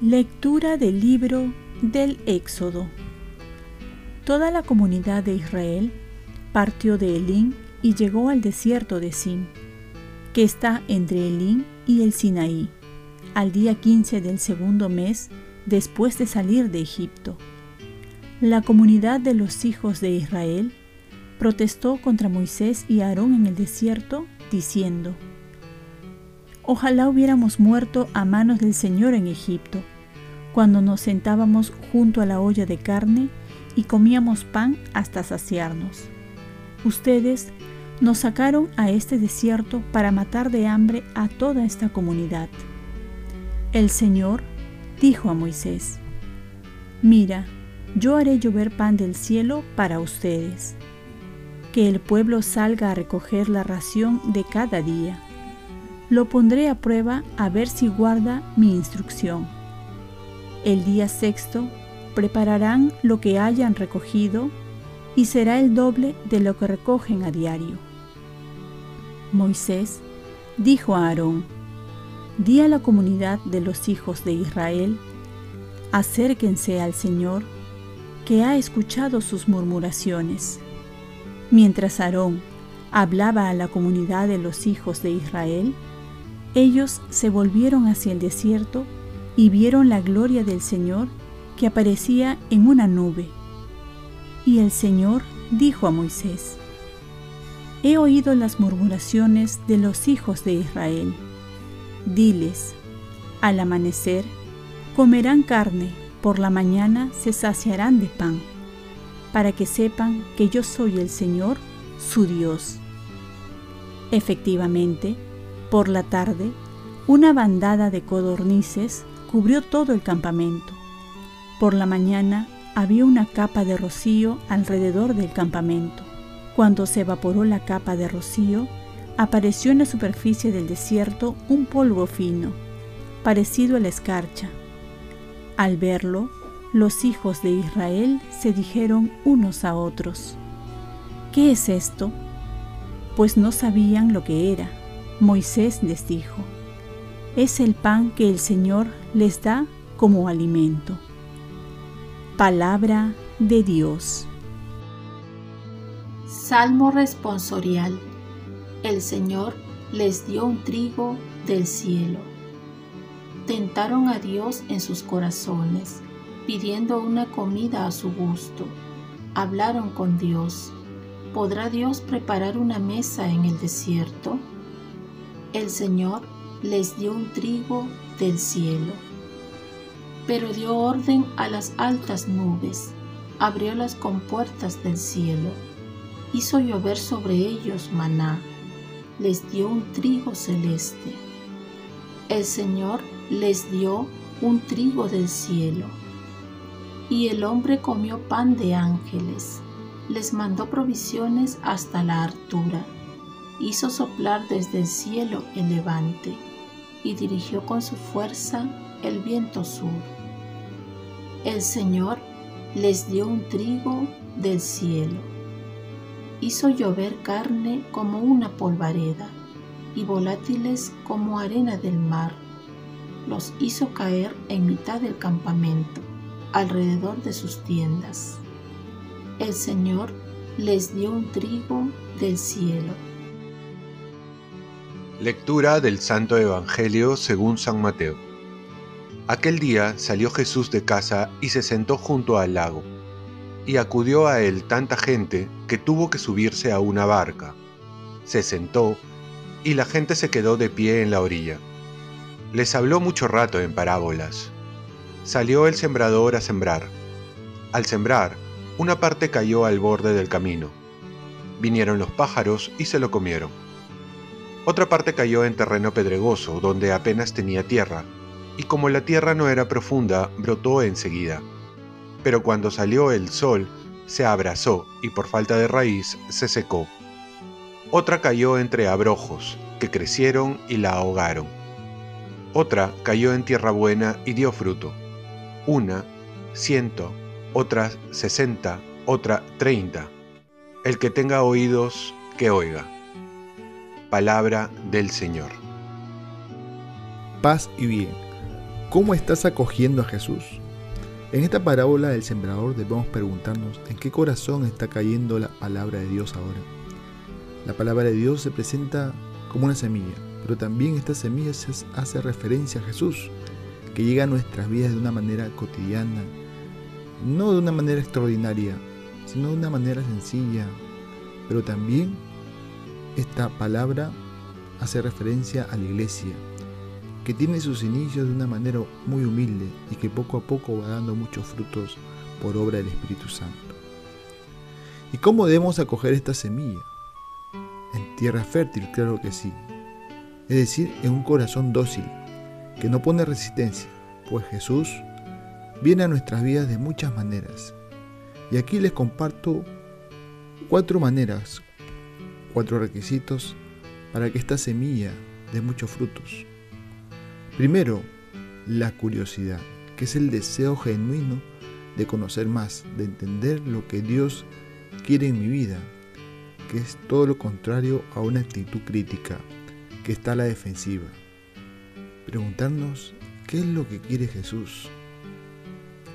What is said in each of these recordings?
Lectura del libro del Éxodo. Toda la comunidad de Israel partió de Elín y llegó al desierto de Sin, que está entre Elín y el Sinaí, al día 15 del segundo mes después de salir de Egipto. La comunidad de los hijos de Israel protestó contra Moisés y Aarón en el desierto, diciendo, Ojalá hubiéramos muerto a manos del Señor en Egipto, cuando nos sentábamos junto a la olla de carne y comíamos pan hasta saciarnos. Ustedes nos sacaron a este desierto para matar de hambre a toda esta comunidad. El Señor dijo a Moisés, Mira, yo haré llover pan del cielo para ustedes, que el pueblo salga a recoger la ración de cada día lo pondré a prueba a ver si guarda mi instrucción. El día sexto prepararán lo que hayan recogido y será el doble de lo que recogen a diario. Moisés dijo a Aarón, di a la comunidad de los hijos de Israel, acérquense al Señor, que ha escuchado sus murmuraciones. Mientras Aarón hablaba a la comunidad de los hijos de Israel, ellos se volvieron hacia el desierto y vieron la gloria del Señor que aparecía en una nube. Y el Señor dijo a Moisés, He oído las murmuraciones de los hijos de Israel. Diles, al amanecer, comerán carne, por la mañana se saciarán de pan, para que sepan que yo soy el Señor, su Dios. Efectivamente, por la tarde, una bandada de codornices cubrió todo el campamento. Por la mañana había una capa de rocío alrededor del campamento. Cuando se evaporó la capa de rocío, apareció en la superficie del desierto un polvo fino, parecido a la escarcha. Al verlo, los hijos de Israel se dijeron unos a otros, ¿qué es esto? Pues no sabían lo que era. Moisés les dijo, es el pan que el Señor les da como alimento. Palabra de Dios. Salmo responsorial. El Señor les dio un trigo del cielo. Tentaron a Dios en sus corazones, pidiendo una comida a su gusto. Hablaron con Dios. ¿Podrá Dios preparar una mesa en el desierto? el Señor les dio un trigo del cielo. Pero dio orden a las altas nubes, abrió las compuertas del cielo, hizo llover sobre ellos maná, les dio un trigo celeste. El Señor les dio un trigo del cielo. Y el hombre comió pan de ángeles, les mandó provisiones hasta la hartura hizo soplar desde el cielo el levante y dirigió con su fuerza el viento sur. El Señor les dio un trigo del cielo. Hizo llover carne como una polvareda y volátiles como arena del mar. Los hizo caer en mitad del campamento, alrededor de sus tiendas. El Señor les dio un trigo del cielo Lectura del Santo Evangelio según San Mateo. Aquel día salió Jesús de casa y se sentó junto al lago. Y acudió a él tanta gente que tuvo que subirse a una barca. Se sentó y la gente se quedó de pie en la orilla. Les habló mucho rato en parábolas. Salió el sembrador a sembrar. Al sembrar, una parte cayó al borde del camino. Vinieron los pájaros y se lo comieron. Otra parte cayó en terreno pedregoso, donde apenas tenía tierra, y como la tierra no era profunda, brotó enseguida. Pero cuando salió el sol, se abrazó y por falta de raíz se secó. Otra cayó entre abrojos, que crecieron y la ahogaron. Otra cayó en tierra buena y dio fruto. Una, ciento, otra sesenta, otra treinta. El que tenga oídos, que oiga. Palabra del Señor. Paz y bien. ¿Cómo estás acogiendo a Jesús? En esta parábola del sembrador debemos preguntarnos en qué corazón está cayendo la palabra de Dios ahora. La palabra de Dios se presenta como una semilla, pero también esta semilla se hace referencia a Jesús, que llega a nuestras vidas de una manera cotidiana, no de una manera extraordinaria, sino de una manera sencilla, pero también esta palabra hace referencia a la iglesia, que tiene sus inicios de una manera muy humilde y que poco a poco va dando muchos frutos por obra del Espíritu Santo. ¿Y cómo debemos acoger esta semilla? En tierra fértil, claro que sí. Es decir, en un corazón dócil, que no pone resistencia, pues Jesús viene a nuestras vidas de muchas maneras. Y aquí les comparto cuatro maneras, cuatro requisitos para que esta semilla dé muchos frutos. Primero, la curiosidad, que es el deseo genuino de conocer más, de entender lo que Dios quiere en mi vida, que es todo lo contrario a una actitud crítica, que está a la defensiva. Preguntarnos qué es lo que quiere Jesús,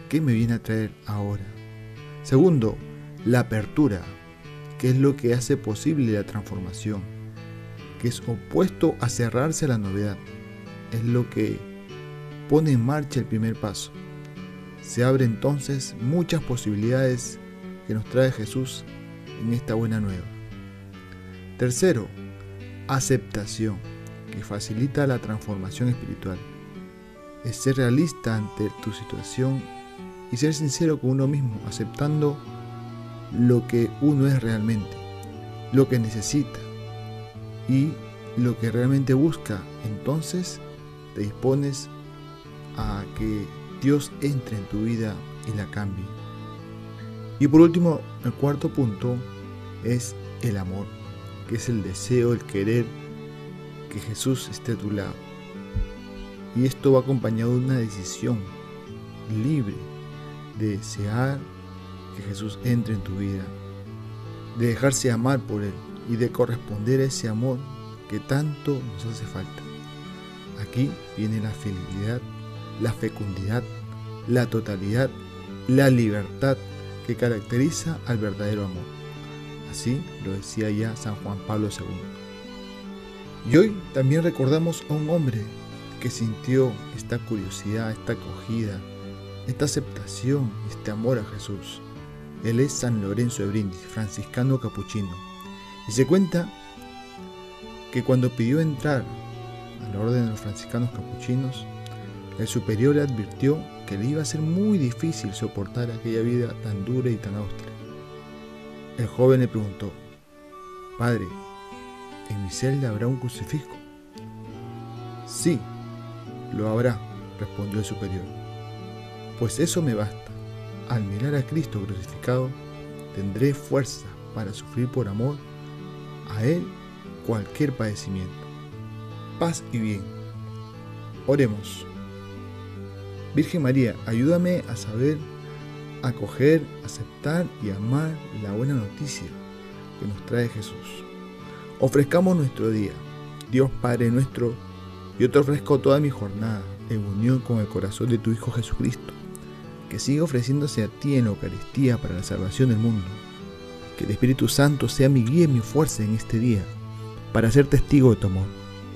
qué me viene a traer ahora. Segundo, la apertura, que es lo que hace posible la transformación, que es opuesto a cerrarse a la novedad, es lo que pone en marcha el primer paso. Se abren entonces muchas posibilidades que nos trae Jesús en esta buena nueva. Tercero, aceptación, que facilita la transformación espiritual. Es ser realista ante tu situación y ser sincero con uno mismo, aceptando lo que uno es realmente, lo que necesita y lo que realmente busca. Entonces te dispones a que Dios entre en tu vida y la cambie. Y por último, el cuarto punto es el amor, que es el deseo, el querer que Jesús esté a tu lado. Y esto va acompañado de una decisión libre de desear que Jesús entre en tu vida, de dejarse amar por Él y de corresponder a ese amor que tanto nos hace falta. Aquí viene la fidelidad, la fecundidad, la totalidad, la libertad que caracteriza al verdadero amor. Así lo decía ya San Juan Pablo II. Y hoy también recordamos a un hombre que sintió esta curiosidad, esta acogida, esta aceptación, este amor a Jesús. Él es San Lorenzo de Brindis, franciscano capuchino. Y se cuenta que cuando pidió entrar la orden de los franciscanos capuchinos, el superior le advirtió que le iba a ser muy difícil soportar aquella vida tan dura y tan austera. El joven le preguntó, Padre, ¿en mi celda habrá un crucifijo? Sí, lo habrá, respondió el superior. Pues eso me basta. Al mirar a Cristo crucificado, tendré fuerza para sufrir por amor a Él cualquier padecimiento. Paz y bien. Oremos. Virgen María, ayúdame a saber acoger, aceptar y amar la buena noticia que nos trae Jesús. Ofrezcamos nuestro día. Dios Padre nuestro, yo te ofrezco toda mi jornada en unión con el corazón de tu Hijo Jesucristo, que sigue ofreciéndose a ti en la Eucaristía para la salvación del mundo. Que el Espíritu Santo sea mi guía y mi fuerza en este día, para ser testigo de tu amor.